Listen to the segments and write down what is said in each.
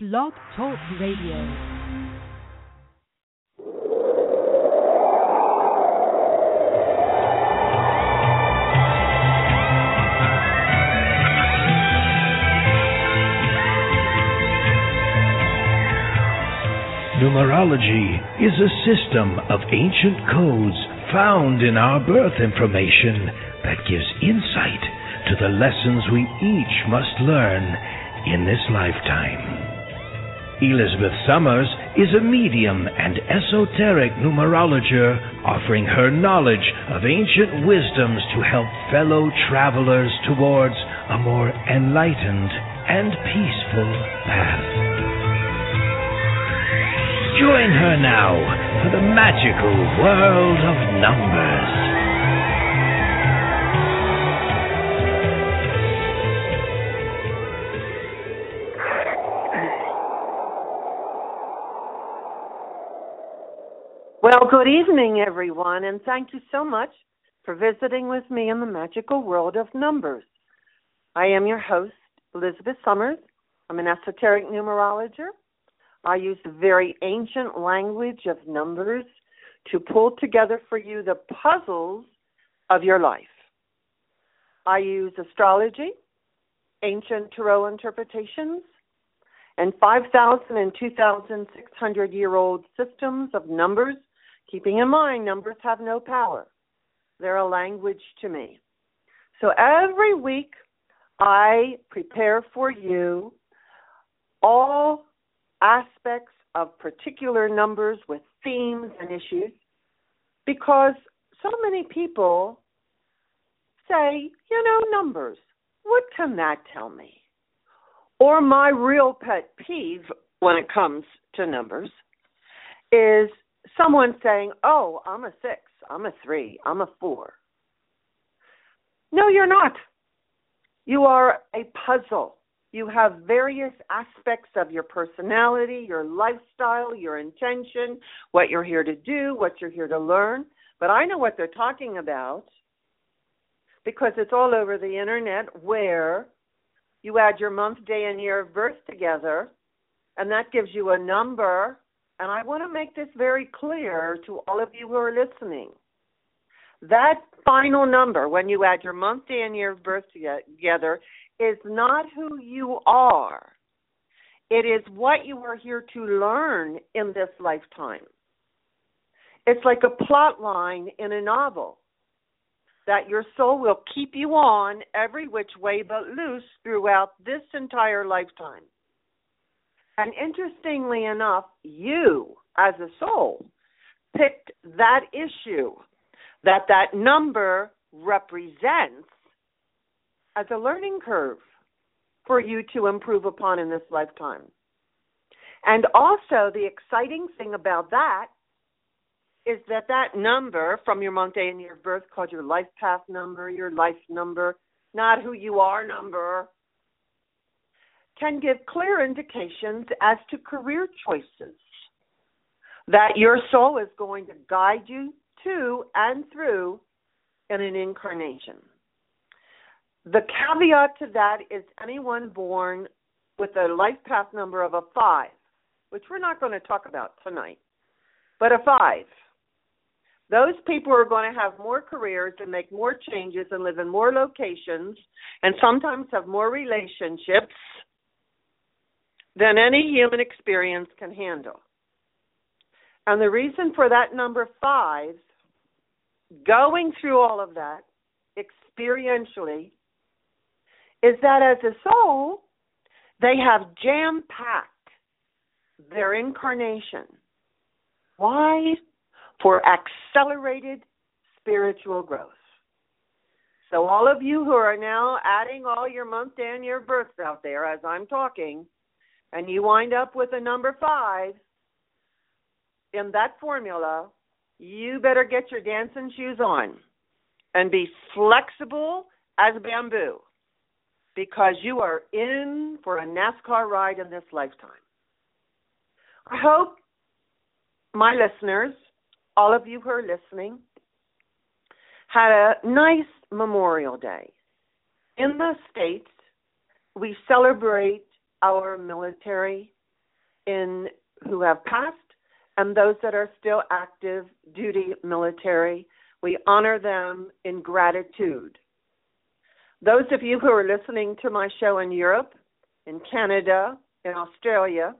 Blog Talk Radio. Numerology is a system of ancient codes found in our birth information that gives insight to the lessons we each must learn in this lifetime. Elizabeth Summers is a medium and esoteric numerologer offering her knowledge of ancient wisdoms to help fellow travelers towards a more enlightened and peaceful path. Join her now for the magical world of numbers. Well, good evening, everyone, and thank you so much for visiting with me in the magical world of numbers. I am your host, Elizabeth Summers. I'm an esoteric numerologist. I use the very ancient language of numbers to pull together for you the puzzles of your life. I use astrology, ancient tarot interpretations, and 5,000 and 2,600 year old systems of numbers, keeping in mind numbers have no power. They're a language to me. So every week I prepare for you all aspects of particular numbers with themes and issues because so many people say, you know, numbers, what can that tell me? Or my real pet peeve when it comes to numbers is someone saying, oh, I'm a six, I'm a three, I'm a four. No, you're not. You are a puzzle. You have various aspects of your personality, your lifestyle, your intention, what you're here to do, what you're here to learn. But I know what they're talking about because it's all over the internet where you add your month, day, and year of birth together, and that gives you a number. And I want to make this very clear to all of you who are listening. That final number, when you add your month, day, and year of birth together, is not who you are. It is what you are here to learn in this lifetime. It's like a plot line in a novel that your soul will keep you on every which way but loose throughout this entire lifetime. And interestingly enough, you as a soul picked that issue that that number represents as a learning curve for you to improve upon in this lifetime. And also, the exciting thing about that is that that number from your month, day, and year of birth, called your life path number, your life number, not who you are number, can give clear indications as to career choices that your soul is going to guide you to and through in an incarnation. The caveat to that is anyone born with a life path number of a five, which we're not going to talk about tonight, but a five. Those people are going to have more careers and make more changes and live in more locations and sometimes have more relationships than any human experience can handle. And the reason for that number five, going through all of that experientially, is that as a soul, they have jam packed their incarnation. Why? For accelerated spiritual growth. So, all of you who are now adding all your month and your births out there as I'm talking, and you wind up with a number five in that formula, you better get your dancing shoes on and be flexible as bamboo because you are in for a NASCAR ride in this lifetime. I hope my listeners, all of you who are listening, had a nice Memorial Day. In the States, we celebrate our military in who have passed and those that are still active duty military. We honor them in gratitude. Those of you who are listening to my show in Europe, in Canada, in Australia,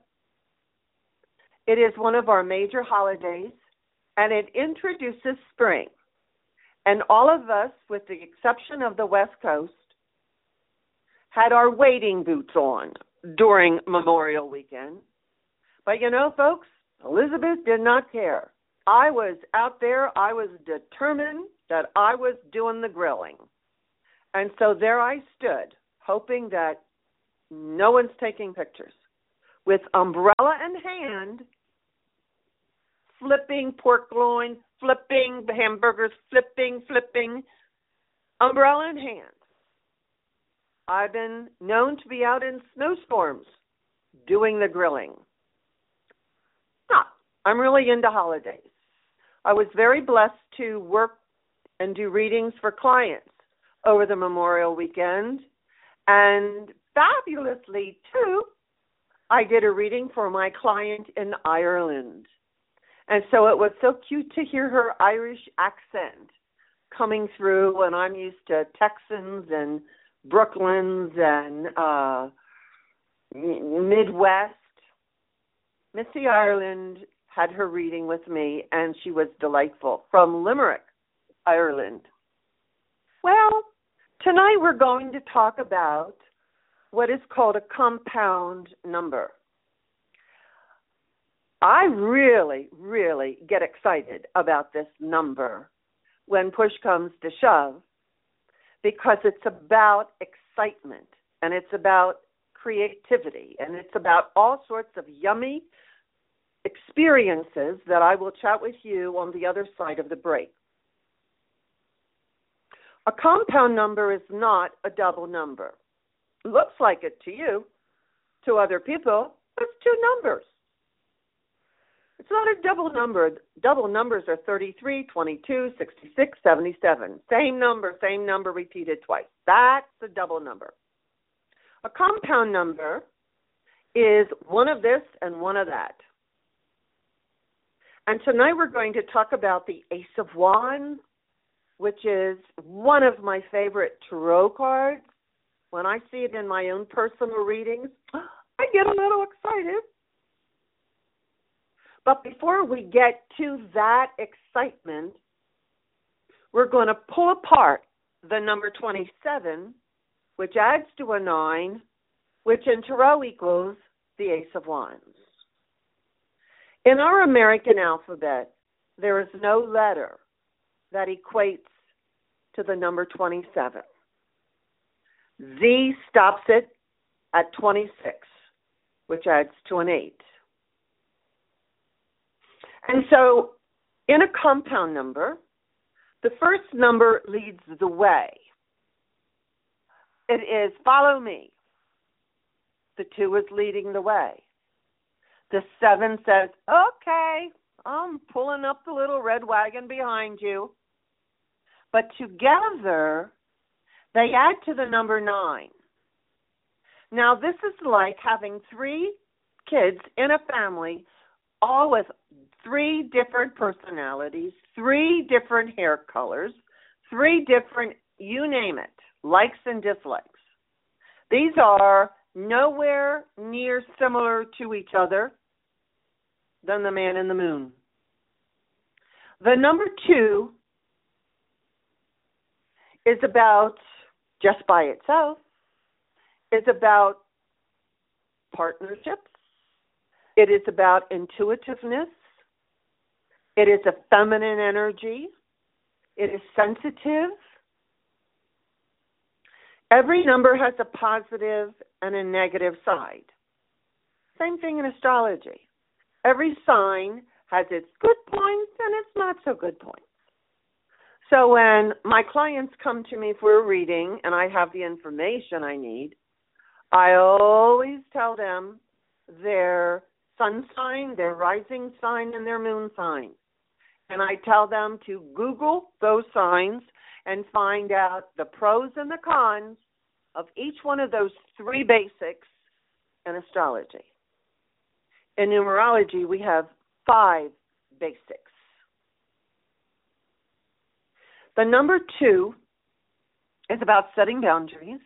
it is one of our major holidays and it introduces spring. And all of us, with the exception of the West Coast, had our wading boots on during Memorial Weekend. But you know, folks, Elizabeth did not care. I was out there, I was determined that I was doing the grilling. And so there I stood, hoping that no one's taking pictures, with umbrella in hand, flipping pork loin, flipping hamburgers, flipping, flipping, umbrella in hand. I've been known to be out in snowstorms doing the grilling. I'm really into holidays. I was very blessed to work and do readings for clients over the Memorial weekend. And fabulously, too, I did a reading for my client in Ireland. And so it was so cute to hear her Irish accent coming through when I'm used to Texans and Brooklyns and uh Midwest. Missy Ireland had her reading with me and she was delightful from Limerick, Ireland. Well, tonight we're going to talk about what is called a compound number. I really, really get excited about this number when push comes to shove because it's about excitement and it's about creativity and it's about all sorts of yummy experiences that I will chat with you on the other side of the break. A compound number is not a double number. Looks like it to you. To other people, it's two numbers. It's not a double number. Double numbers are 33, 22, 66, 77. Same number, same number repeated twice. That's a double number. A compound number is one of this and one of that. And tonight we're going to talk about the Ace of Wands, which is one of my favorite tarot cards. When I see it in my own personal readings, I get a little excited. But before we get to that excitement, we're going to pull apart the number 27, which adds to a 9, which in Tarot equals the Ace of Wands. In our American alphabet, there is no letter that equates to the number 27. Z stops it at 26, which adds to an 8. And so in a compound number, the first number leads the way. It is follow me. The two is leading the way. The seven says, okay, I'm pulling up the little red wagon behind you. But together, they add to the number nine. Now, this is like having three kids in a family, all with three different personalities, three different hair colors, three different, you name it, likes and dislikes. These are nowhere near similar to each other than the man in the moon. The number two is about just by itself, is about partnerships, it is about intuitiveness, it is a feminine energy. It is sensitive. Every number has a positive and a negative side. Same thing in astrology. Every sign has its good points and its not so good points. So when my clients come to me for a reading and I have the information I need, I always tell them their sun sign, their rising sign, and their moon sign and I tell them to Google those signs and find out the pros and the cons of each one of those three basics in astrology. In numerology, we have five basics. The number two is about setting boundaries,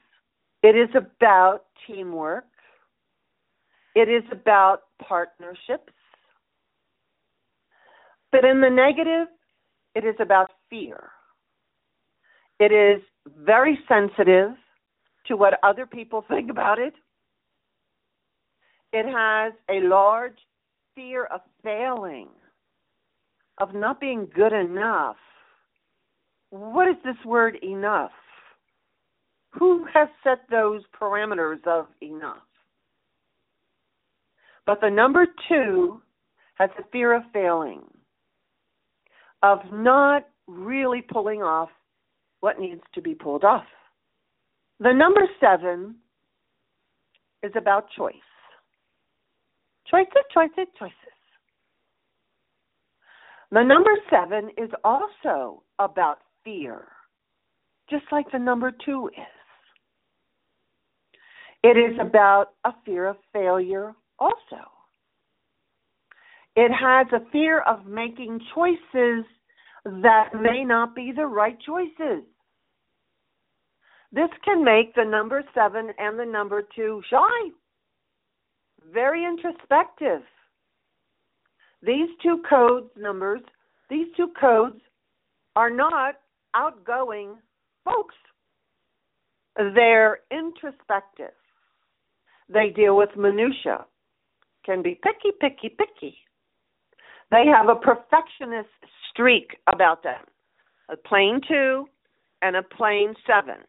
it is about teamwork, it is about partnerships. But in the negative, it is about fear. It is very sensitive to what other people think about it. It has a large fear of failing, of not being good enough. What is this word enough? Who has set those parameters of enough? But the number two has a fear of failing, of not really pulling off what needs to be pulled off. The number seven is about choice. Choices, choices, choices. The number seven is also about fear, just like the number two is. It is about a fear of failure also. It has a fear of making choices that may not be the right choices. This can make the number seven and the number two shy, very introspective. These two codes numbers, these two codes are not outgoing folks. They're introspective. They deal with minutia, can be picky, picky, picky. They have a perfectionist streak about them. A plain two and a plain seven.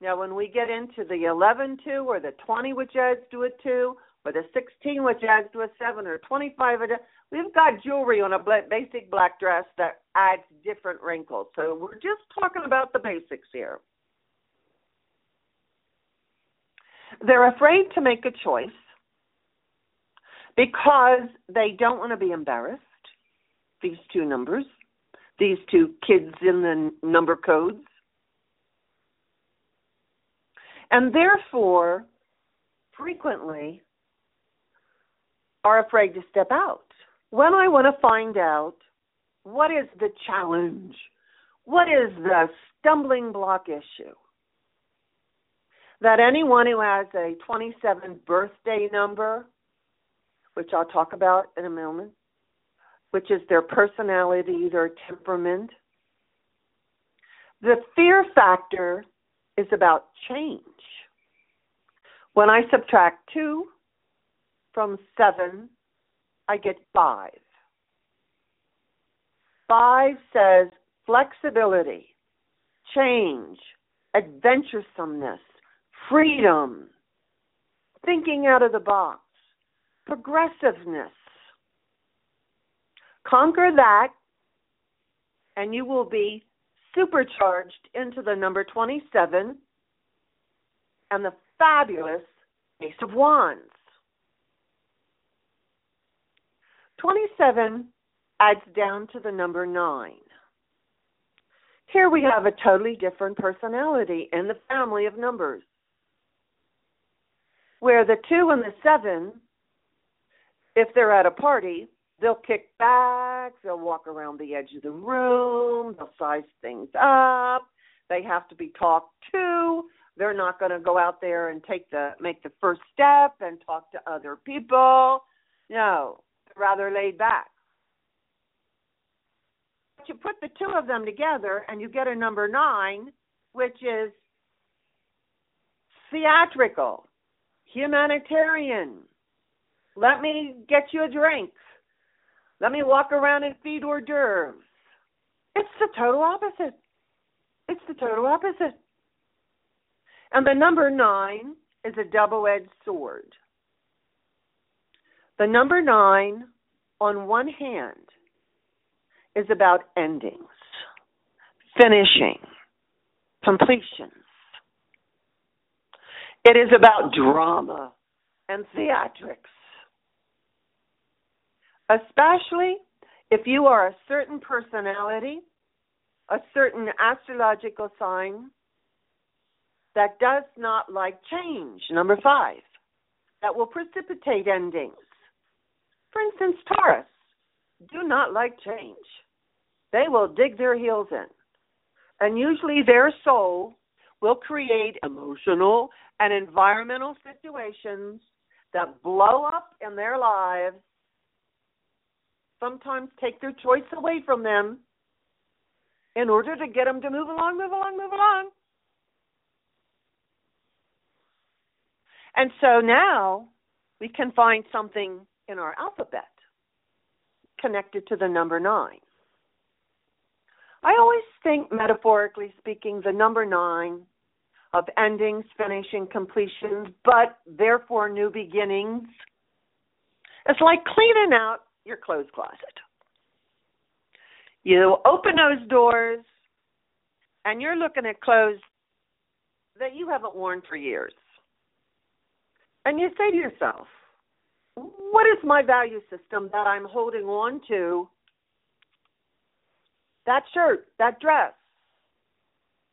Now, when we get into the 11 2 or the 20, which adds to a 2, or the 16, which adds to a 7, or 25, we've got jewelry on a basic black dress that adds different wrinkles. So we're just talking about the basics here. They're afraid to make a choice because they don't want to be embarrassed. These two numbers, these two kids in the number codes. And therefore, frequently are afraid to step out. When I want to find out what is the challenge, what is the stumbling block issue, that anyone who has a 27 birthday number which I'll talk about in a moment, which is their personality, their temperament. The fear factor is about change. When I subtract 2 from 7, I get 5. 5 says flexibility, change, adventuresomeness, freedom, thinking out of the box progressiveness. Conquer that, and you will be supercharged into the number 27 and the fabulous Ace of Wands. 27 adds down to the number 9. Here we have a totally different personality in the family of numbers, where the 2 and the 7 if they're at a party, they'll kick back, they'll walk around the edge of the room, they'll size things up, they have to be talked to. They're not going to go out there and take the make the first step and talk to other people. No, rather laid back. But you put the two of them together and you get a number 9, which is theatrical, humanitarian, let me get you a drink. Let me walk around and feed hors d'oeuvres. It's the total opposite. It's the total opposite. And the number nine is a double edged sword. The number nine, on one hand, is about endings, finishing, completions. It is about drama and theatrics especially if you are a certain personality, a certain astrological sign that does not like change. Number five, that will precipitate endings, For instance, Taurus do not like change. They will dig their heels in. And usually their soul will create emotional and environmental situations that blow up in their lives, sometimes take their choice away from them in order to get them to move along, move along, move along. And so now we can find something in our alphabet connected to the number nine. I always think, metaphorically speaking, the number nine of endings, finishing, completions, but therefore new beginnings. It's like cleaning out your clothes closet. You open those doors and you're looking at clothes that you haven't worn for years. And you say to yourself, what is my value system that I'm holding on to? That shirt, that dress.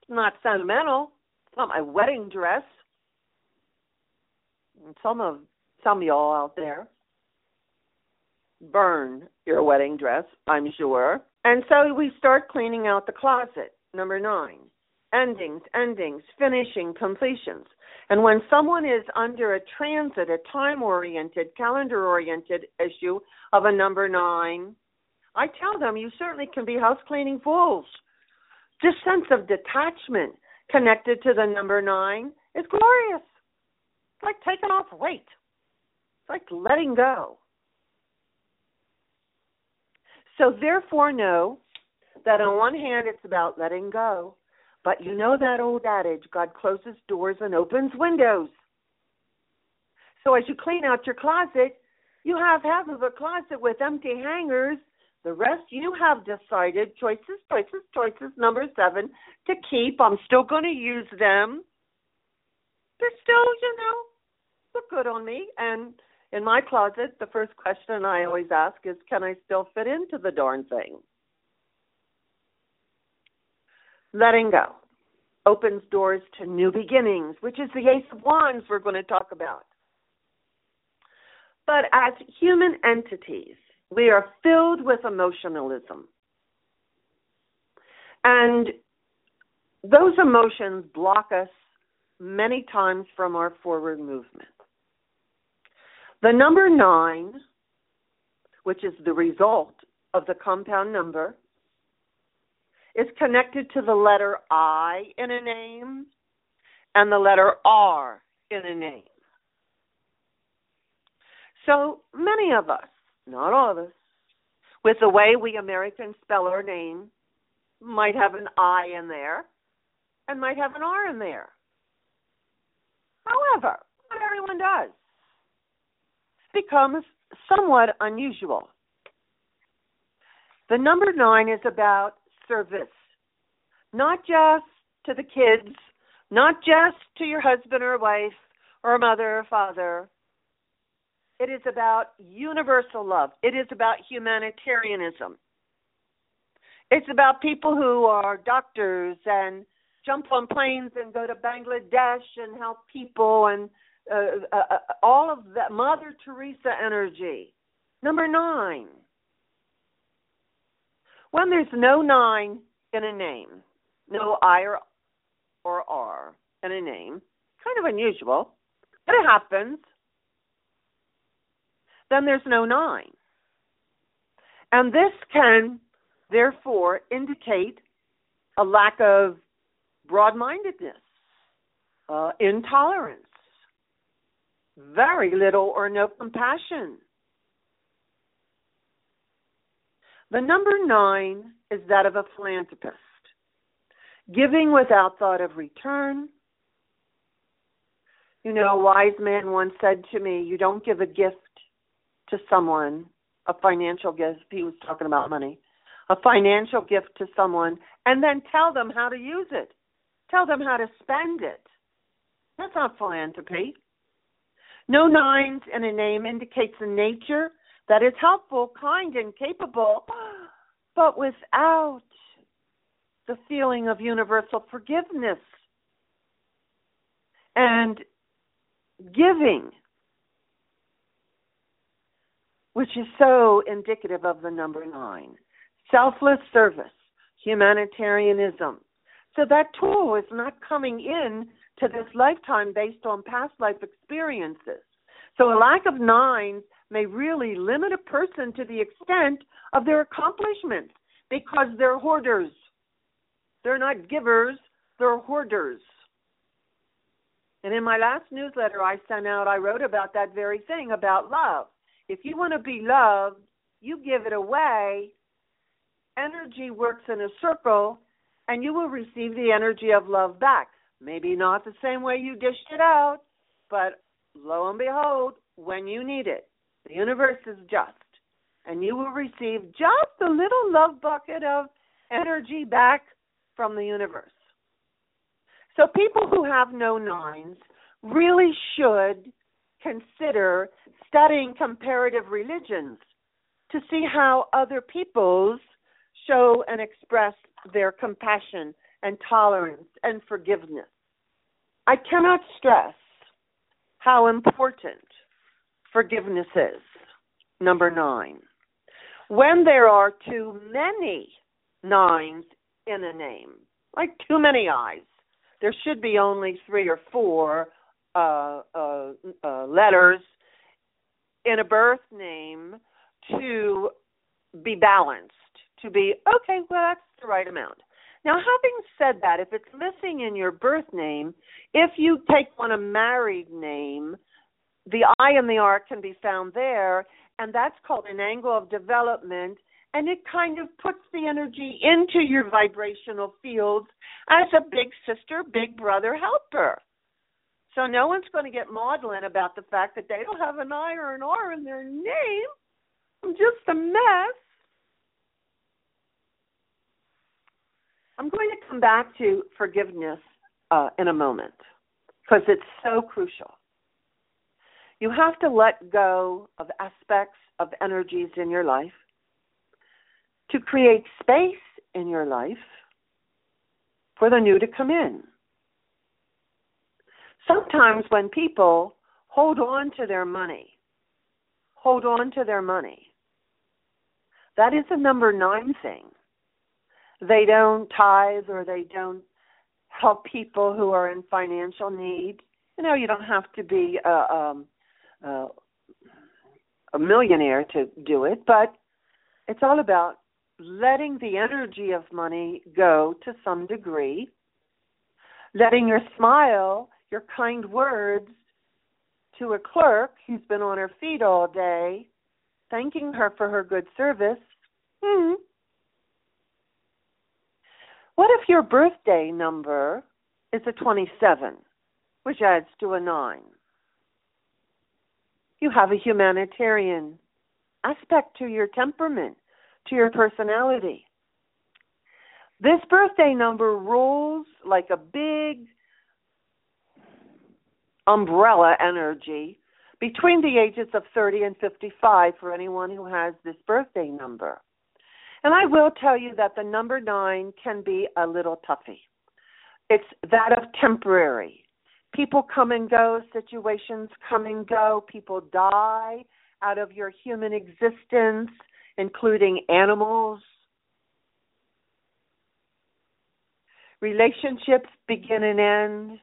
It's not sentimental. It's not my wedding dress. And some of some of y'all out there burn your wedding dress, I'm sure. And so we start cleaning out the closet. Number nine. Endings, endings, finishing, completions. And when someone is under a transit, a time oriented, calendar oriented issue of a number nine, I tell them you certainly can be house cleaning fools. This sense of detachment connected to the number nine is glorious. It's like taking off weight. It's like letting go. So therefore know that on one hand it's about letting go, but you know that old adage God closes doors and opens windows. So as you clean out your closet, you have half of a closet with empty hangers. The rest you have decided, choices, choices, choices, number seven, to keep. I'm still going to use them. They're still, you know, look good on me. And in my closet, the first question I always ask is, can I still fit into the darn thing? letting go opens doors to new beginnings, which is the Ace of Wands we're going to talk about. But as human entities, we are filled with emotionalism. And those emotions block us many times from our forward movement. The number nine, which is the result of the compound number, is connected to the letter I in a name and the letter R in a name. So many of us, not all of us, with the way we Americans spell our name, might have an I in there and might have an R in there. However, not everyone does. Becomes somewhat unusual. The number nine is about service, not just to the kids, not just to your husband or wife or mother or father. It is about universal love. It is about humanitarianism. It's about people who are doctors and jump on planes and go to Bangladesh and help people and uh, uh, uh all of that Mother Teresa energy. Number nine, when there's no nine in a name, no I or, or R in a name, kind of unusual, but it happens, then there's no nine. And this can, therefore, indicate a lack of broad mindedness, uh, intolerance, very little or no compassion, The number nine is that of a philanthropist, giving without thought of return. You know, a wise man once said to me, You don't give a gift to someone, a financial gift, he was talking about money, a financial gift to someone, and then tell them how to use it. Tell them how to spend it. That's not philanthropy. No nines in a name indicates a nature that is helpful, kind, and capable, but without the feeling of universal forgiveness and giving. which is so indicative of the number nine. Selfless service, humanitarianism. So that tool is not coming in to this lifetime based on past life experiences. So a lack of nines may really limit a person to the extent of their accomplishments because they're hoarders. They're not givers, they're hoarders. And in my last newsletter I sent out, I wrote about that very thing about love. If you want to be loved, you give it away. Energy works in a circle, and you will receive the energy of love back. Maybe not the same way you dished it out, but lo and behold, when you need it, the universe is just, and you will receive just a little love bucket of energy back from the universe. So people who have no nines really should consider studying comparative religions to see how other peoples show and express their compassion and tolerance and forgiveness. I cannot stress how important forgiveness is. Number nine. When there are too many nines in a name, like too many eyes, there should be only three or four uh, uh, uh, letters in a birth name to be balanced, to be, okay, well, that's the right amount. Now, having said that, if it's missing in your birth name, if you take on a married name, the I and the R can be found there, and that's called an angle of development, and it kind of puts the energy into your vibrational fields as a big sister, big brother helper. So no one's going to get maudlin about the fact that they don't have an I or an R in their name. I'm just a mess. I'm going to come back to forgiveness uh, in a moment because it's so crucial. You have to let go of aspects of energies in your life to create space in your life for the new to come in. Sometimes when people hold on to their money, hold on to their money, that is a number nine thing. They don't tithe or they don't help people who are in financial need. You know, you don't have to be a, um, uh, a millionaire to do it, but it's all about letting the energy of money go to some degree, letting your smile, your kind words to a clerk who's been on her feet all day, thanking her for her good service. Hmm. What if your birthday number is a 27, which adds to a 9? You have a humanitarian aspect to your temperament, to your personality. This birthday number rules like a big umbrella energy between the ages of 30 and 55 for anyone who has this birthday number. And I will tell you that the number nine can be a little toughy. It's that of temporary people come and go, situations come and go, people die out of your human existence, including animals. Relationships begin and end.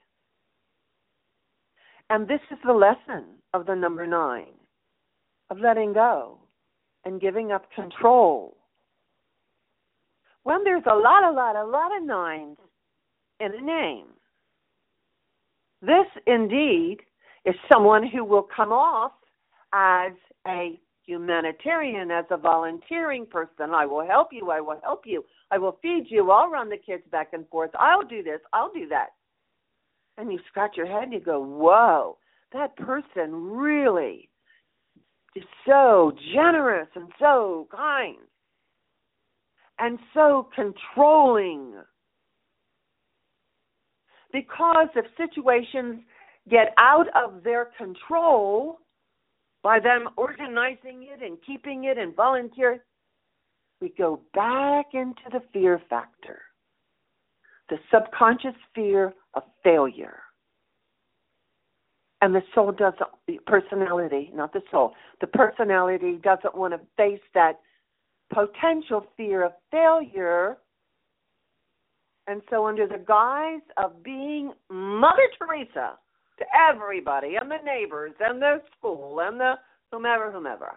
And this is the lesson of the number nine of letting go and giving up control. When there's a lot, a lot, a lot of nines in a name, this indeed is someone who will come off as a humanitarian, as a volunteering person. I will help you. I will help you. I will feed you. I'll run the kids back and forth. I'll do this. I'll do that. And you scratch your head and you go, whoa, that person really is so generous and so kind and so controlling because if situations get out of their control by them organizing it and keeping it and volunteering, we go back into the fear factor, the subconscious fear of failure. And the soul doesn't, the personality, not the soul, the personality doesn't want to face that potential fear of failure. And so, under the guise of being Mother Teresa to everybody and the neighbors and the school and the whomever, whomever,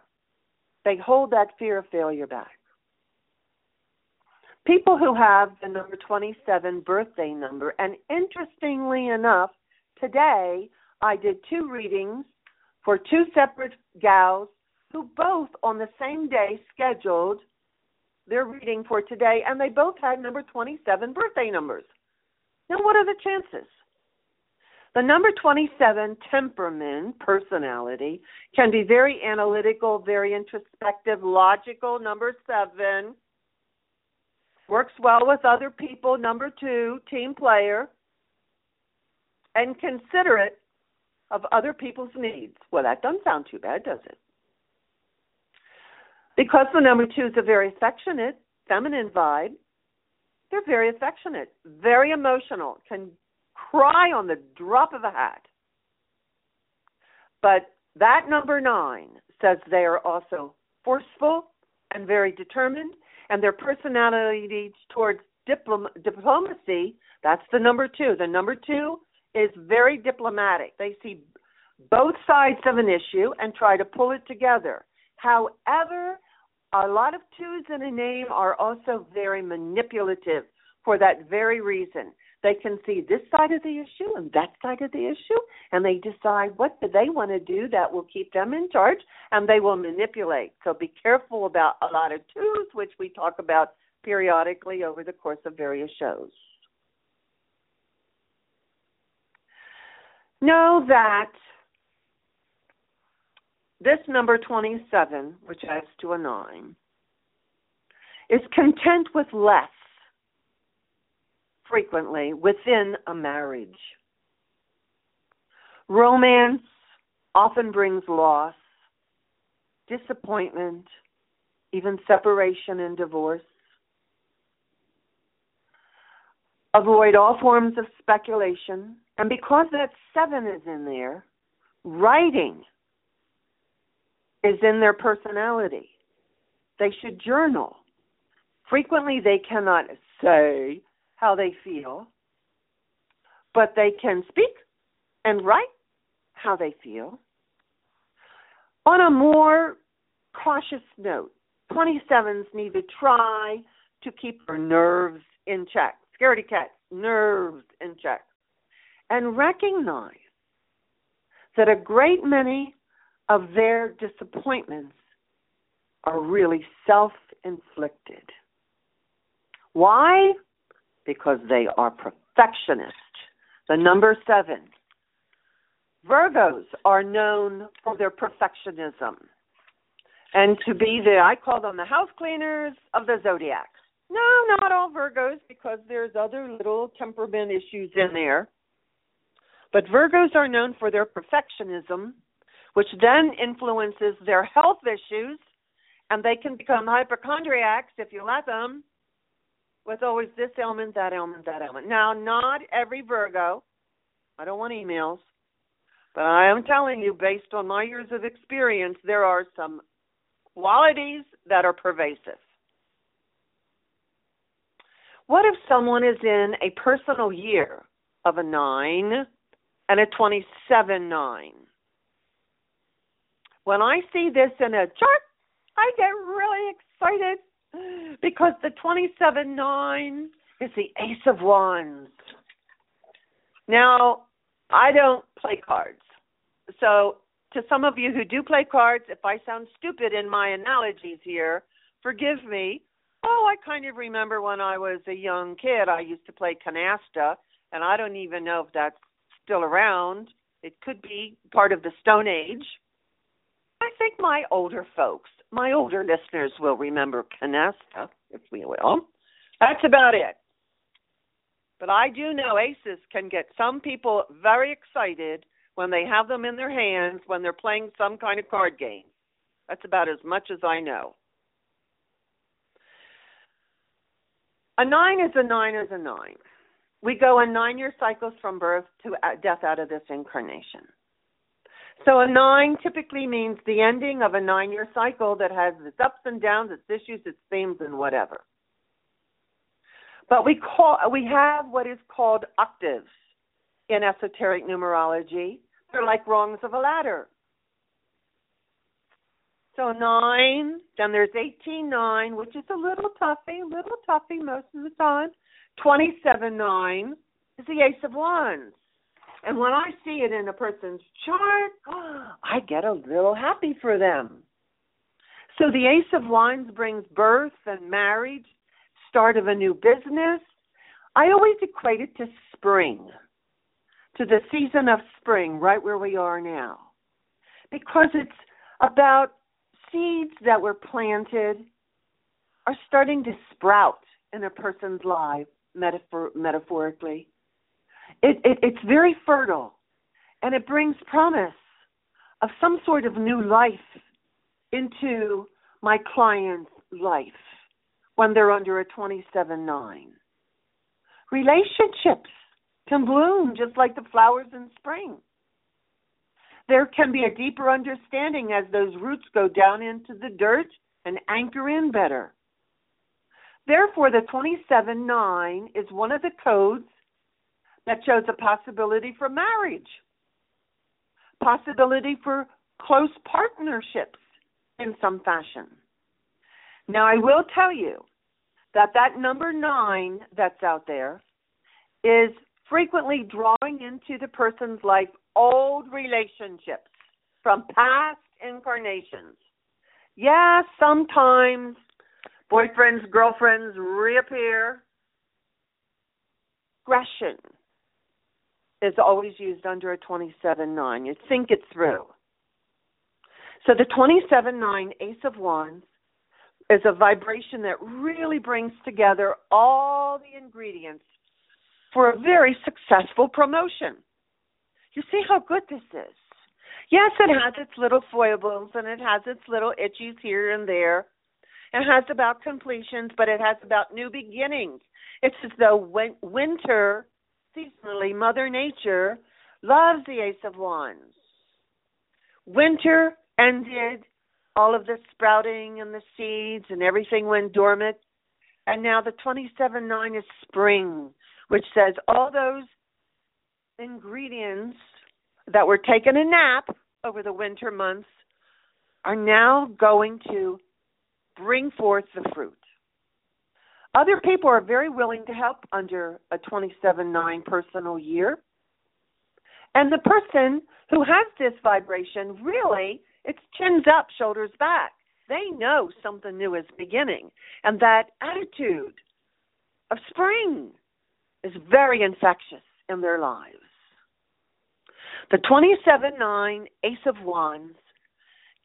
they hold that fear of failure back. People who have the number 27 birthday number, and interestingly enough, today I did two readings for two separate gals who both on the same day scheduled their reading for today, and they both had number 27 birthday numbers. Now, what are the chances? The number 27 temperament, personality, can be very analytical, very introspective, logical. Number seven works well with other people. Number two, team player, and considerate of other people's needs. Well, that doesn't sound too bad, does it? Because the number two is a very affectionate, feminine vibe, they're very affectionate, very emotional, can cry on the drop of a hat. But that number nine says they are also forceful and very determined, and their personality towards diplom- diplomacy, that's the number two. The number two is very diplomatic. They see both sides of an issue and try to pull it together. However, a lot of twos in a name are also very manipulative for that very reason. They can see this side of the issue and that side of the issue, and they decide what do they want to do that will keep them in charge, and they will manipulate. So be careful about a lot of twos, which we talk about periodically over the course of various shows. Know that this number 27, which adds to a 9, is content with less frequently within a marriage. Romance often brings loss, disappointment, even separation and divorce. Avoid all forms of speculation. And because that seven is in there, writing is in their personality. They should journal. Frequently, they cannot say how they feel, but they can speak and write how they feel. On a more cautious note, 27s need to try to keep their nerves in check. Scaredy cat, nerves in check. And recognize that a great many of their disappointments are really self inflicted. Why? because they are perfectionists. The number seven. Virgos are known for their perfectionism and to be the, I call them the house cleaners of the zodiac. No, not all Virgos because there's other little temperament issues in there. But Virgos are known for their perfectionism, which then influences their health issues, and they can become hypochondriacs if you let them with always this element, that element, that element. Now, not every Virgo. I don't want emails. But I am telling you, based on my years of experience, there are some qualities that are pervasive. What if someone is in a personal year of a 9 and a 27 9? When I see this in a chart, I get really excited because the 27 9 is the Ace of Wands. Now, I don't play cards. So, to some of you who do play cards, if I sound stupid in my analogies here, forgive me. Oh, I kind of remember when I was a young kid, I used to play canasta, and I don't even know if that's still around. It could be part of the Stone Age. I think my older folks my older listeners will remember canasta, if we will. That's about it. But I do know aces can get some people very excited when they have them in their hands when they're playing some kind of card game. That's about as much as I know. A nine is a nine is a nine. We go in nine year cycles from birth to uh, death out of this incarnation. So a nine typically means the ending of a nine year cycle that has its ups and downs, its issues, its themes, and whatever. But we call we have what is called octaves in esoteric numerology. They're like rungs of a ladder. So nine, then there's eighteen nine, which is a little toughy, a little toughy most of the time. Twenty seven nine is the ace of wands. And when I see it in a person's chart, I get a little happy for them. So the Ace of Wands brings birth and marriage, start of a new business. I always equate it to spring, to the season of spring, right where we are now. Because it's about seeds that were planted are starting to sprout in a person's life, metaphor- metaphorically. It, it, it's very fertile, and it brings promise of some sort of new life into my client's life when they're under a 27 9. Relationships can bloom just like the flowers in spring. There can be a deeper understanding as those roots go down into the dirt and anchor in better. Therefore, the 27 9 is one of the codes that shows a possibility for marriage, possibility for close partnerships in some fashion. Now, I will tell you that that number nine that's out there is frequently drawing into the person's life old relationships from past incarnations. Yeah, sometimes boyfriends, girlfriends reappear. Aggression is always used under a 27-9. You think it through. So the 27-9 Ace of Wands is a vibration that really brings together all the ingredients for a very successful promotion. You see how good this is. Yes, it has its little foibles and it has its little itchies here and there. It has about completions, but it has about new beginnings. It's as though winter seasonally, Mother Nature loves the Ace of Wands. Winter ended, all of the sprouting and the seeds and everything went dormant. And now the 27 9 is spring, which says all those ingredients that were taking a nap over the winter months are now going to bring forth the fruit. Other people are very willing to help under a 27 9 personal year. And the person who has this vibration really, it's chins up, shoulders back. They know something new is beginning. And that attitude of spring is very infectious in their lives. The 27 9 Ace of Wands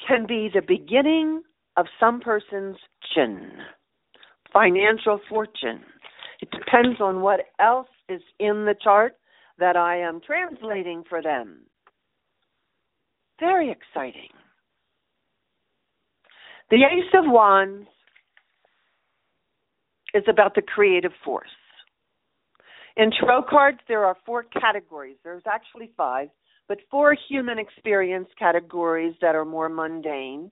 can be the beginning of some person's chin financial fortune. It depends on what else is in the chart that I am translating for them. Very exciting. The Ace of Wands is about the creative force. In tarot cards, there are four categories. There's actually five, but four human experience categories that are more mundane,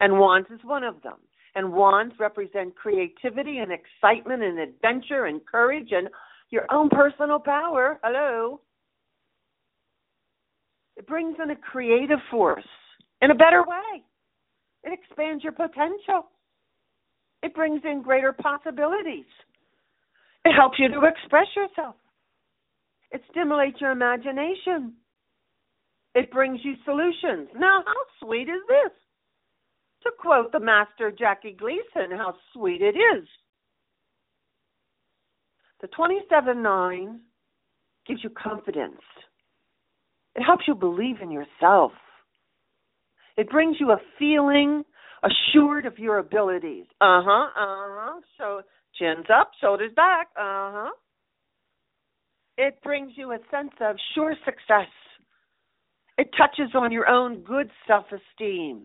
and Wands is one of them. And wands represent creativity and excitement and adventure and courage and your own personal power. Hello. It brings in a creative force in a better way. It expands your potential. It brings in greater possibilities. It helps you to express yourself. It stimulates your imagination. It brings you solutions. Now, how sweet is this? To quote the master Jackie Gleason, how sweet it is. The 27 9 gives you confidence, it helps you believe in yourself. It brings you a feeling assured of your abilities. Uh huh, uh huh. So chins up, shoulders back. Uh huh. It brings you a sense of sure success. It touches on your own good self esteem.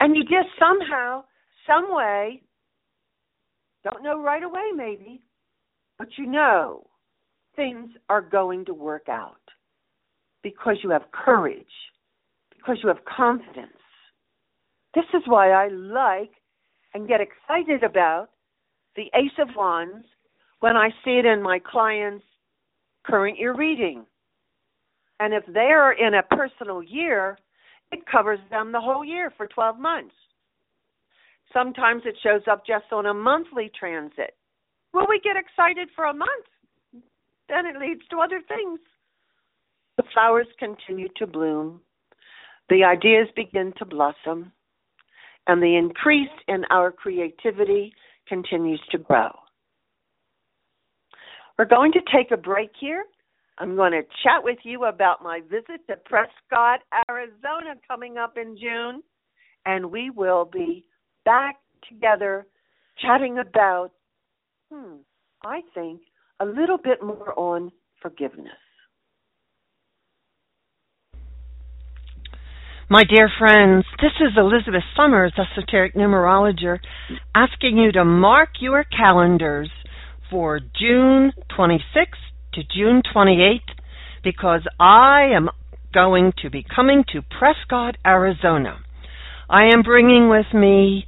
And you just somehow, some way, don't know right away maybe, but you know things are going to work out because you have courage because you have confidence. This is why I like and get excited about the Ace of Wands when I see it in my clients' current year reading. And if they're in a personal year, it covers them the whole year for 12 months. Sometimes it shows up just on a monthly transit. Well, we get excited for a month, then it leads to other things. The flowers continue to bloom, the ideas begin to blossom, and the increase in our creativity continues to grow. We're going to take a break here. I'm going to chat with you about my visit to Prescott, Arizona coming up in June, and we will be back together chatting about, hmm, I think, a little bit more on forgiveness. My dear friends, this is Elizabeth Summers, esoteric numerologist, asking you to mark your calendars for June 26th to June 28th because I am going to be coming to Prescott, Arizona. I am bringing with me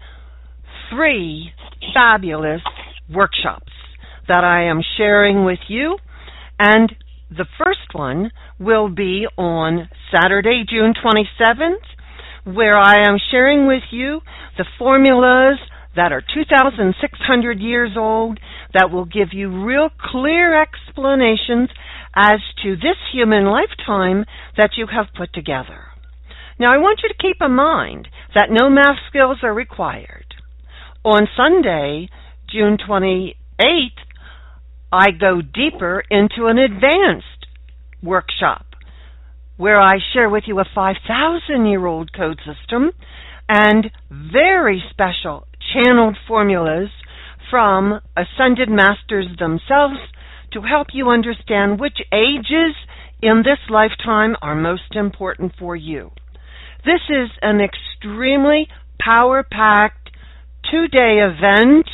three fabulous workshops that I am sharing with you. And the first one will be on Saturday, June 27th, where I am sharing with you the formulas that are 2,600 years old that will give you real clear explanations as to this human lifetime that you have put together. Now, I want you to keep in mind that no math skills are required. On Sunday, June 28th, I go deeper into an advanced workshop where I share with you a 5,000 year old code system and very special channeled formulas from ascended masters themselves to help you understand which ages in this lifetime are most important for you. This is an extremely power packed two day event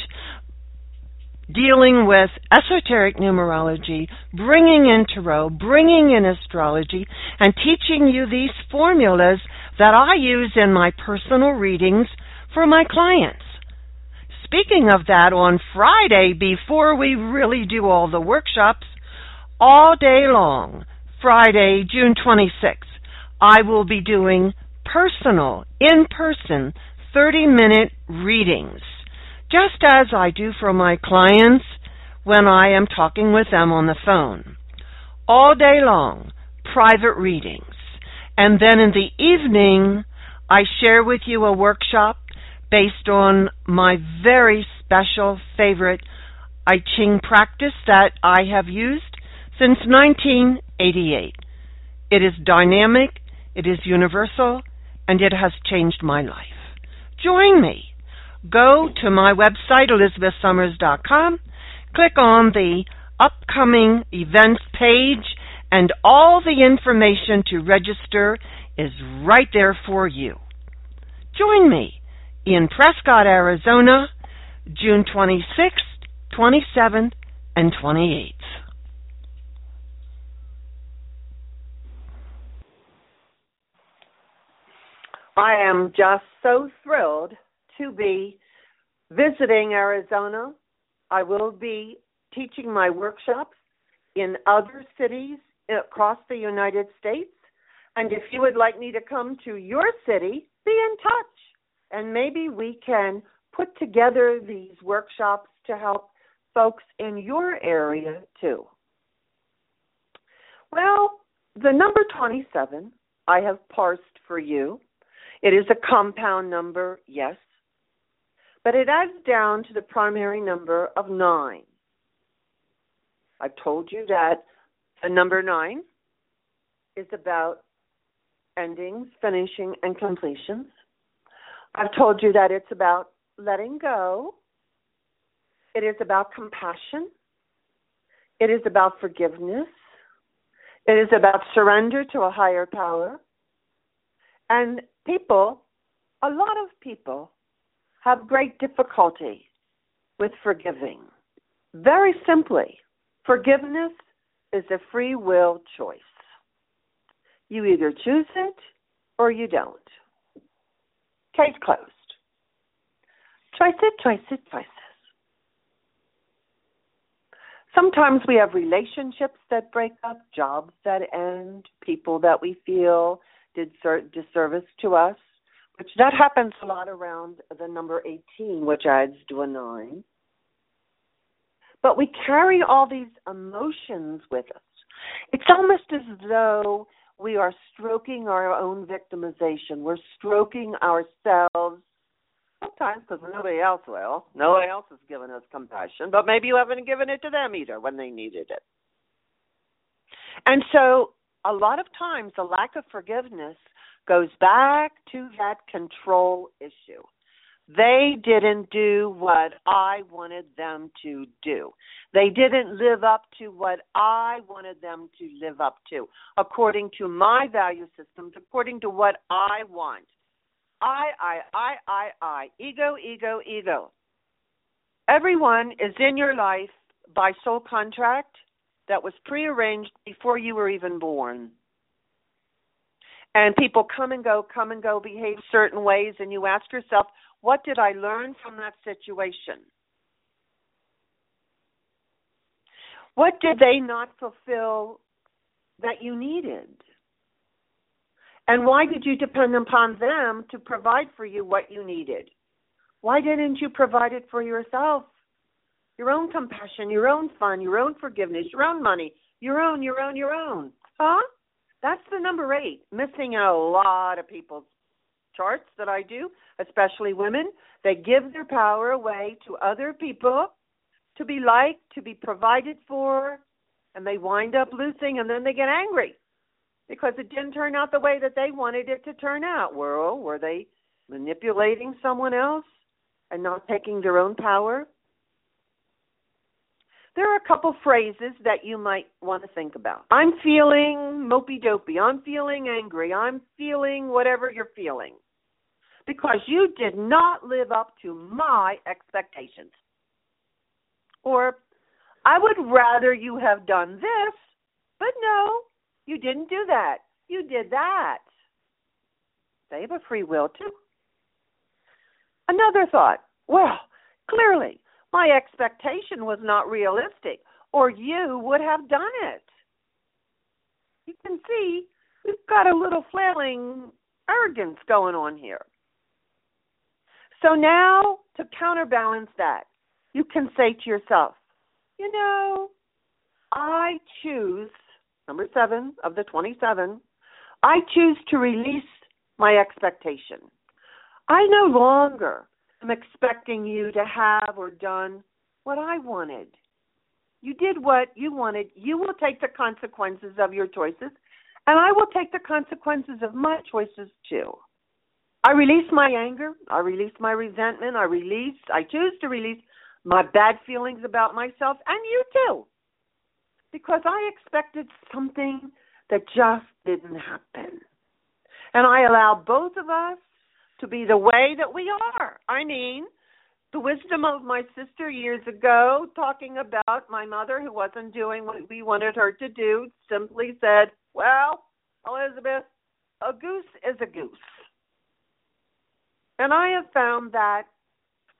dealing with esoteric numerology, bringing in tarot, bringing in astrology, and teaching you these formulas that I use in my personal readings for my clients. Speaking of that, on Friday, before we really do all the workshops, all day long, Friday, June 26th, I will be doing personal, in person 30 minute readings, just as I do for my clients when I am talking with them on the phone. All day long, private readings. And then in the evening, I share with you a workshop based on my very special favorite I Ching practice that I have used since 1988. It is dynamic, it is universal, and it has changed my life. Join me. Go to my website, elizabethsummers.com, click on the upcoming events page, and all the information to register is right there for you. Join me in Prescott, Arizona, June 26th, 27th, and 28th. I am just so thrilled to be visiting Arizona. I will be teaching my workshops in other cities across the United States. And if you would like me to come to your city, be in touch. And maybe we can put together these workshops to help folks in your area too. Well, the number 27 I have parsed for you it is a compound number, yes, but it adds down to the primary number of 9. I've told you that the number 9 is about endings, finishing, and completions. I've told you that it's about letting go. It is about compassion. It is about forgiveness. It is about surrender to a higher power. And people, a lot of people, have great difficulty with forgiving. Very simply, forgiveness is a free will choice. You either choose it or you don't. Case closed. Twice it, twice. Sometimes we have relationships that break up, jobs that end, people that we feel did disservice to us, which that happens a lot around the number 18, which adds to a 9. But we carry all these emotions with us. It's almost as though we are stroking our own victimization. We're stroking ourselves sometimes because nobody else will. Nobody else has given us compassion, but maybe you haven't given it to them either when they needed it. And so, a lot of times, the lack of forgiveness goes back to that control issue. They didn't do what I wanted them to do. They didn't live up to what I wanted them to live up to, according to my value systems, according to what I want. I, I, I, I, I. Ego, ego, ego. Everyone is in your life by soul contract that was prearranged before you were even born. And people come and go, come and go, behave certain ways, and you ask yourself, what did I learn from that situation? What did they not fulfill that you needed? And why did you depend upon them to provide for you what you needed? Why didn't you provide it for yourself? Your own compassion, your own fun, your own forgiveness, your own money, your own, your own, your own. Huh? That's the number eight, missing a lot of people's charts that I do, especially women. They give their power away to other people to be liked, to be provided for, and they wind up losing and then they get angry because it didn't turn out the way that they wanted it to turn out. Well, were they manipulating someone else and not taking their own power? There are a couple phrases that you might want to think about. I'm feeling mopey dopey. I'm feeling angry. I'm feeling whatever you're feeling. Because you did not live up to my expectations. Or, I would rather you have done this, but no, you didn't do that. You did that. They have a free will too. Another thought. Well, clearly, my expectation was not realistic, or you would have done it. You can see we've got a little flailing arrogance going on here. So now, to counterbalance that, you can say to yourself, you know, I choose number seven of the 27, I choose to release my expectation. I no longer am expecting you to have or done what I wanted. You did what you wanted. You will take the consequences of your choices, and I will take the consequences of my choices too. I release my anger. I release my resentment. I release, I choose to release my bad feelings about myself and you too because I expected something that just didn't happen. And I allow both of us to be the way that we are. I mean, the wisdom of my sister years ago, talking about my mother who wasn't doing what we wanted her to do, simply said, Well, Elizabeth, a goose is a goose. And I have found that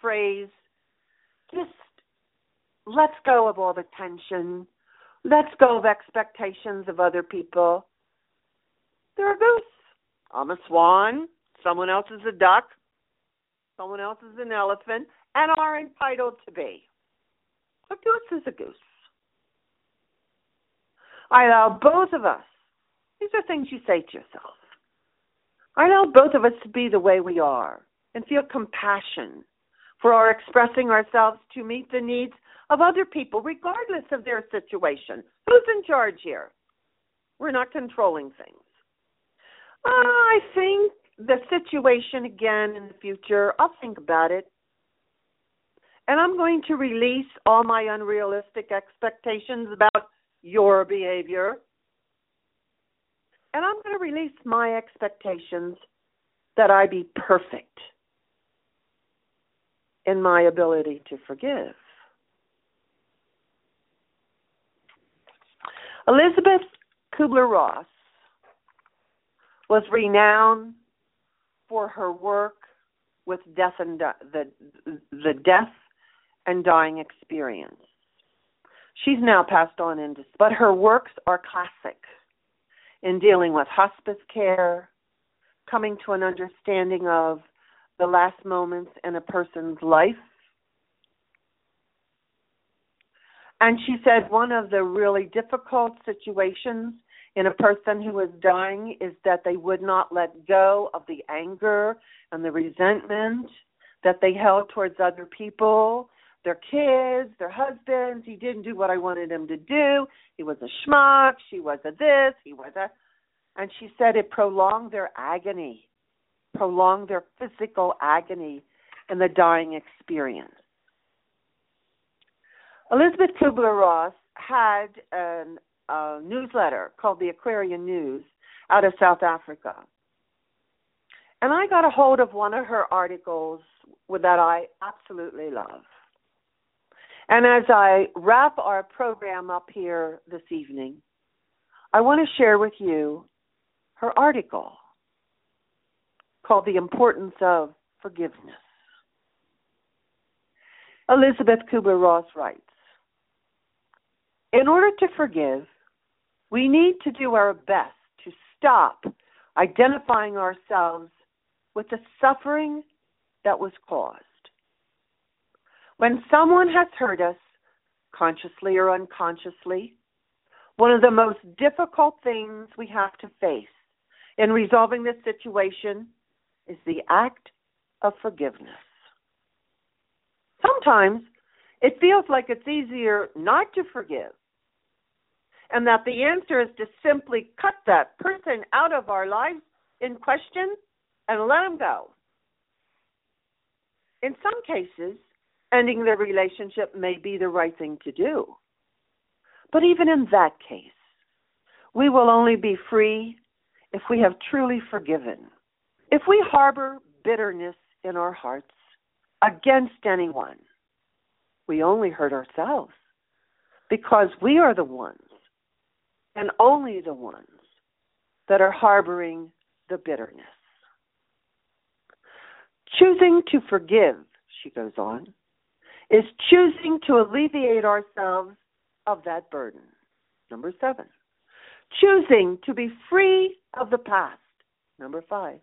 phrase just let's go of all the tension, Let's go of expectations of other people. They're a goose. I'm a swan. Someone else is a duck. Someone else is an elephant and are entitled to be. A goose is a goose. I allow both of us, these are things you say to yourself. I allow both of us to be the way we are and feel compassion for our expressing ourselves to meet the needs of other people, regardless of their situation. Who's in charge here? We're not controlling things. Uh, I think the situation again in the future, I'll think about it. And I'm going to release all my unrealistic expectations about your behavior. And I'm going to release my expectations that I be perfect in my ability to forgive. Elizabeth Kubler Ross was renowned for her work with death and di- the the death and dying experience. She's now passed on into, but her works are classic in dealing with hospice care, coming to an understanding of the last moments in a person's life. And she said one of the really difficult situations in a person who is dying is that they would not let go of the anger and the resentment that they held towards other people, their kids, their husbands. He didn't do what I wanted him to do. He was a schmuck. She was a this. He was a. And she said it prolonged their agony, prolonged their physical agony in the dying experience. Elizabeth Kubler Ross had an, a newsletter called the Aquarian News out of South Africa. And I got a hold of one of her articles that I absolutely love. And as I wrap our program up here this evening, I want to share with you her article called The Importance of Forgiveness. Elizabeth Kubler Ross writes In order to forgive, we need to do our best to stop identifying ourselves with the suffering that was caused. When someone has hurt us, consciously or unconsciously, one of the most difficult things we have to face in resolving this situation is the act of forgiveness. Sometimes it feels like it's easier not to forgive, and that the answer is to simply cut that person out of our lives in question and let them go. In some cases, ending the relationship may be the right thing to do. But even in that case, we will only be free if we have truly forgiven. If we harbor bitterness in our hearts against anyone, we only hurt ourselves because we are the ones and only the ones that are harboring the bitterness. Choosing to forgive, she goes on, is choosing to alleviate ourselves of that burden. Number seven, choosing to be free of the past. Number five,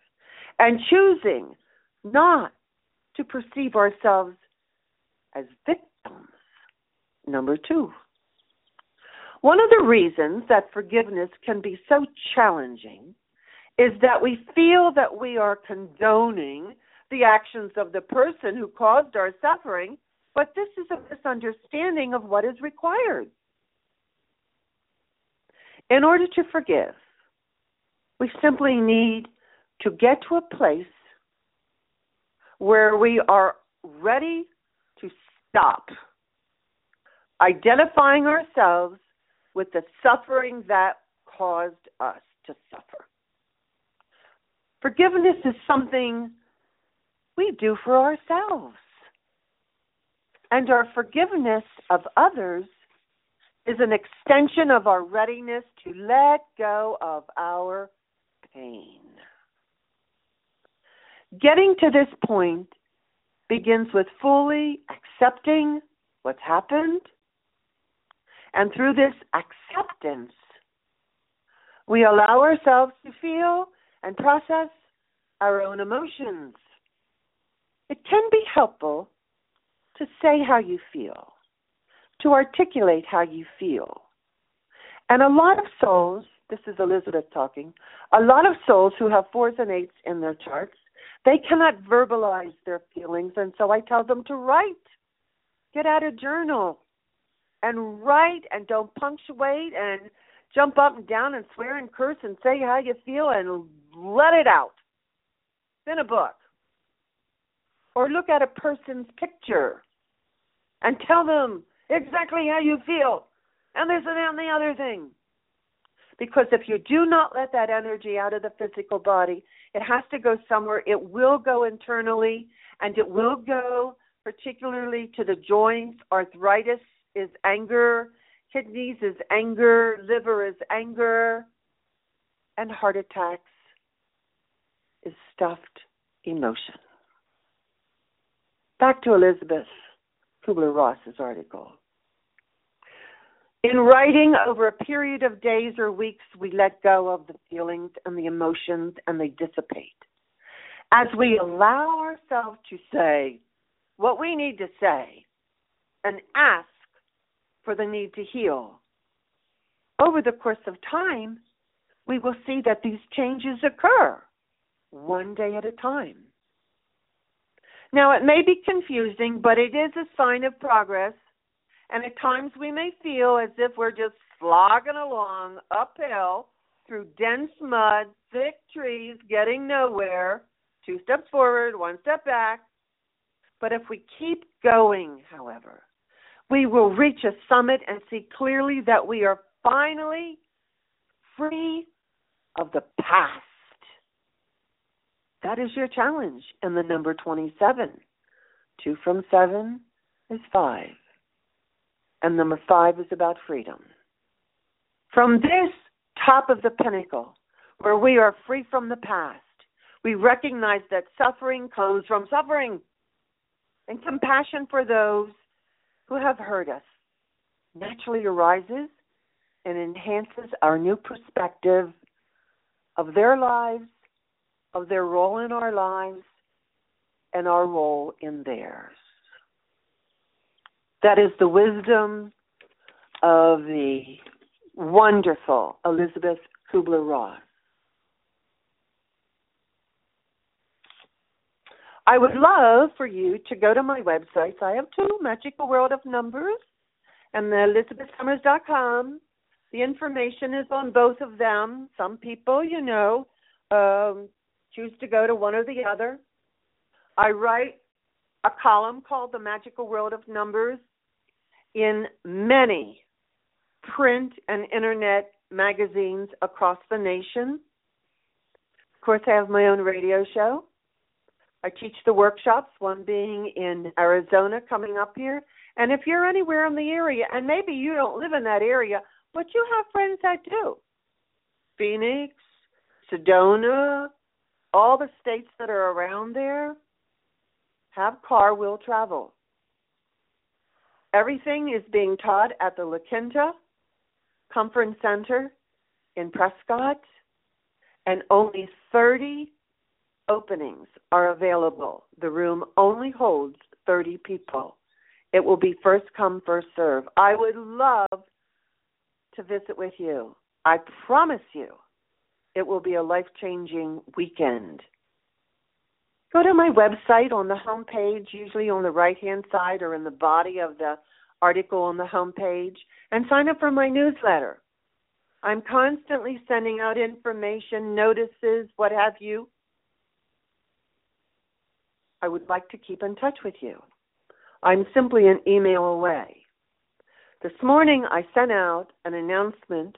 and choosing not to perceive ourselves as victims. Number two, one of the reasons that forgiveness can be so challenging is that we feel that we are condoning the actions of the person who caused our suffering, but this is a misunderstanding of what is required. In order to forgive, we simply need to get to a place where we are ready to stop identifying ourselves with the suffering that caused us to suffer. Forgiveness is something we do for ourselves. And our forgiveness of others is an extension of our readiness to let go of our pain. Getting to this point begins with fully accepting what's happened. And through this acceptance, we allow ourselves to feel and process our own emotions. It can be helpful to say how you feel, to articulate how you feel. And a lot of souls, this is Elizabeth talking, a lot of souls who have fours and eights in their charts, they cannot verbalize their feelings, and so I tell them to write. Get out a journal and write and don't punctuate and jump up and down and swear and curse and say how you feel and let it out. In a book. Or look at a person's picture and tell them exactly how you feel and this and and the other thing. Because if you do not let that energy out of the physical body, it has to go somewhere. It will go internally and it will go particularly to the joints. Arthritis is anger, kidneys is anger, liver is anger, and heart attacks is stuffed emotion. Back to Elizabeth Kubler Ross's article. In writing over a period of days or weeks, we let go of the feelings and the emotions and they dissipate. As we allow ourselves to say what we need to say and ask for the need to heal, over the course of time, we will see that these changes occur one day at a time. Now, it may be confusing, but it is a sign of progress and at times we may feel as if we're just slogging along uphill through dense mud, thick trees, getting nowhere, two steps forward, one step back. But if we keep going, however, we will reach a summit and see clearly that we are finally free of the past. That is your challenge in the number 27. Two from seven is five. And number five is about freedom. From this top of the pinnacle, where we are free from the past, we recognize that suffering comes from suffering and compassion for those who have hurt us naturally arises and enhances our new perspective of their lives, of their role in our lives, and our role in theirs. That is the wisdom of the wonderful Elizabeth Kubler Ross. I would love for you to go to my websites. I have two, Magical World of Numbers and the elizabethsummers.com. The information is on both of them. Some people, you know, um, choose to go to one or the other. I write a column called The Magical World of Numbers in many print and internet magazines across the nation. Of course, I have my own radio show. I teach the workshops, one being in Arizona coming up here. And if you're anywhere in the area, and maybe you don't live in that area, but you have friends that do Phoenix, Sedona, all the states that are around there have car will travel. Everything is being taught at the La Quinta Conference Center in Prescott, and only 30 openings are available. The room only holds 30 people. It will be first come, first serve. I would love to visit with you. I promise you it will be a life changing weekend. Go to my website on the home page, usually on the right hand side or in the body of the article on the home page, and sign up for my newsletter. I'm constantly sending out information, notices, what have you. I would like to keep in touch with you. I'm simply an email away. This morning I sent out an announcement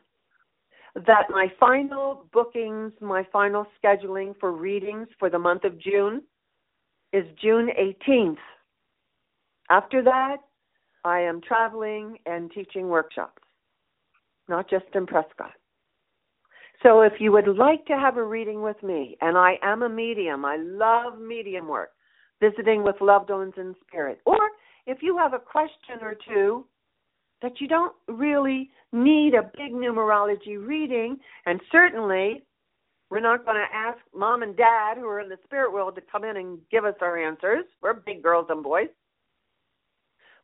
that my final bookings, my final scheduling for readings for the month of June is June 18th. After that, I am traveling and teaching workshops, not just in Prescott. So if you would like to have a reading with me, and I am a medium, I love medium work, visiting with loved ones in spirit, or if you have a question or two that you don't really need a big numerology reading, and certainly we're not going to ask mom and dad who are in the spirit world to come in and give us our answers. We're big girls and boys.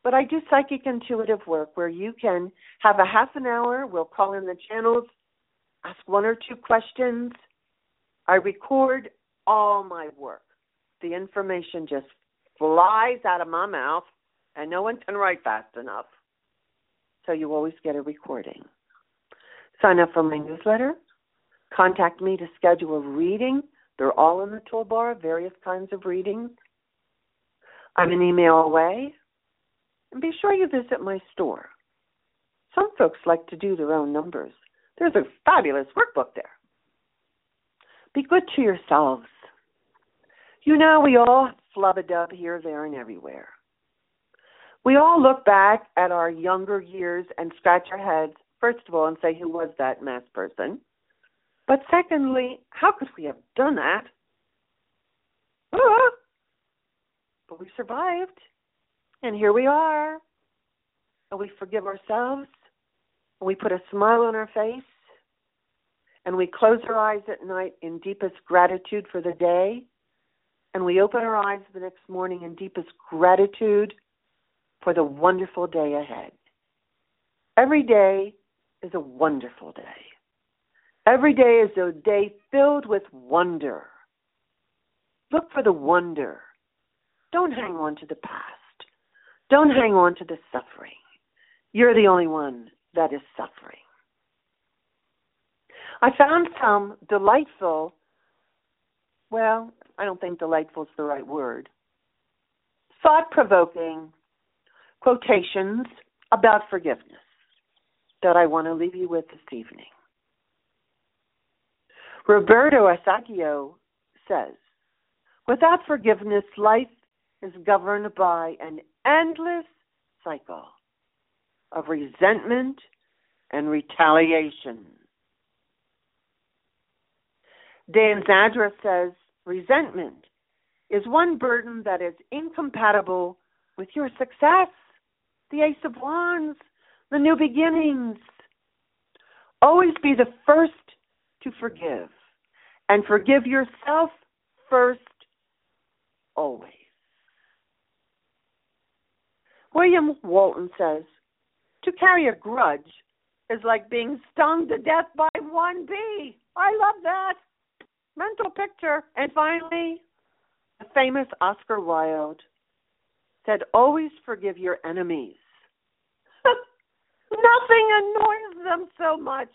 But I do psychic intuitive work where you can have a half an hour. We'll call in the channels, ask one or two questions. I record all my work. The information just flies out of my mouth, and no one can write fast enough so you always get a recording. Sign up for my newsletter. Contact me to schedule a reading. They're all in the toolbar, various kinds of readings. I'm an email away. And be sure you visit my store. Some folks like to do their own numbers. There's a fabulous workbook there. Be good to yourselves. You know, we all flub a dub here, there, and everywhere. We all look back at our younger years and scratch our heads, first of all, and say, Who was that mass person? But secondly, how could we have done that? Ah! But we survived. And here we are. And we forgive ourselves. And we put a smile on our face. And we close our eyes at night in deepest gratitude for the day. And we open our eyes the next morning in deepest gratitude for the wonderful day ahead. Every day is a wonderful day. Every day is a day filled with wonder. Look for the wonder. Don't hang on to the past. Don't hang on to the suffering. You're the only one that is suffering. I found some delightful, well, I don't think delightful is the right word, thought provoking quotations about forgiveness that I want to leave you with this evening. Roberto Asagio says, Without forgiveness, life is governed by an endless cycle of resentment and retaliation. Dan Zadra says resentment is one burden that is incompatible with your success, the Ace of Wands, the new beginnings. Always be the first to forgive and forgive yourself first, always. William Walton says to carry a grudge is like being stung to death by one bee. I love that. Mental picture. And finally, the famous Oscar Wilde said, Always forgive your enemies. Nothing annoys them so much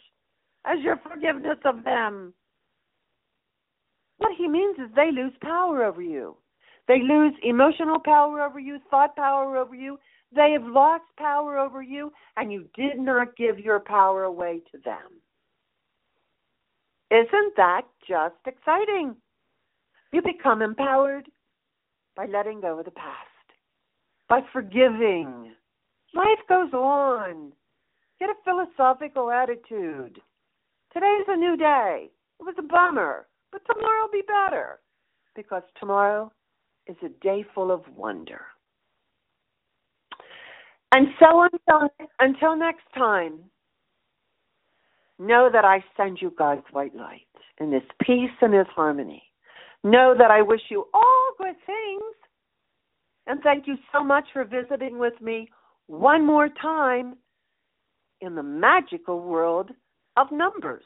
as your forgiveness of them. What he means is they lose power over you. They lose emotional power over you, thought power over you. They have lost power over you, and you did not give your power away to them. Isn't that just exciting? You become empowered by letting go of the past, by forgiving. Life goes on. Get a philosophical attitude. Today's a new day. It was a bummer, but tomorrow will be better because tomorrow is a day full of wonder. And so until, until next time, know that I send you God's white light in His peace and His harmony. Know that I wish you all good things. And thank you so much for visiting with me one more time in the magical world of numbers.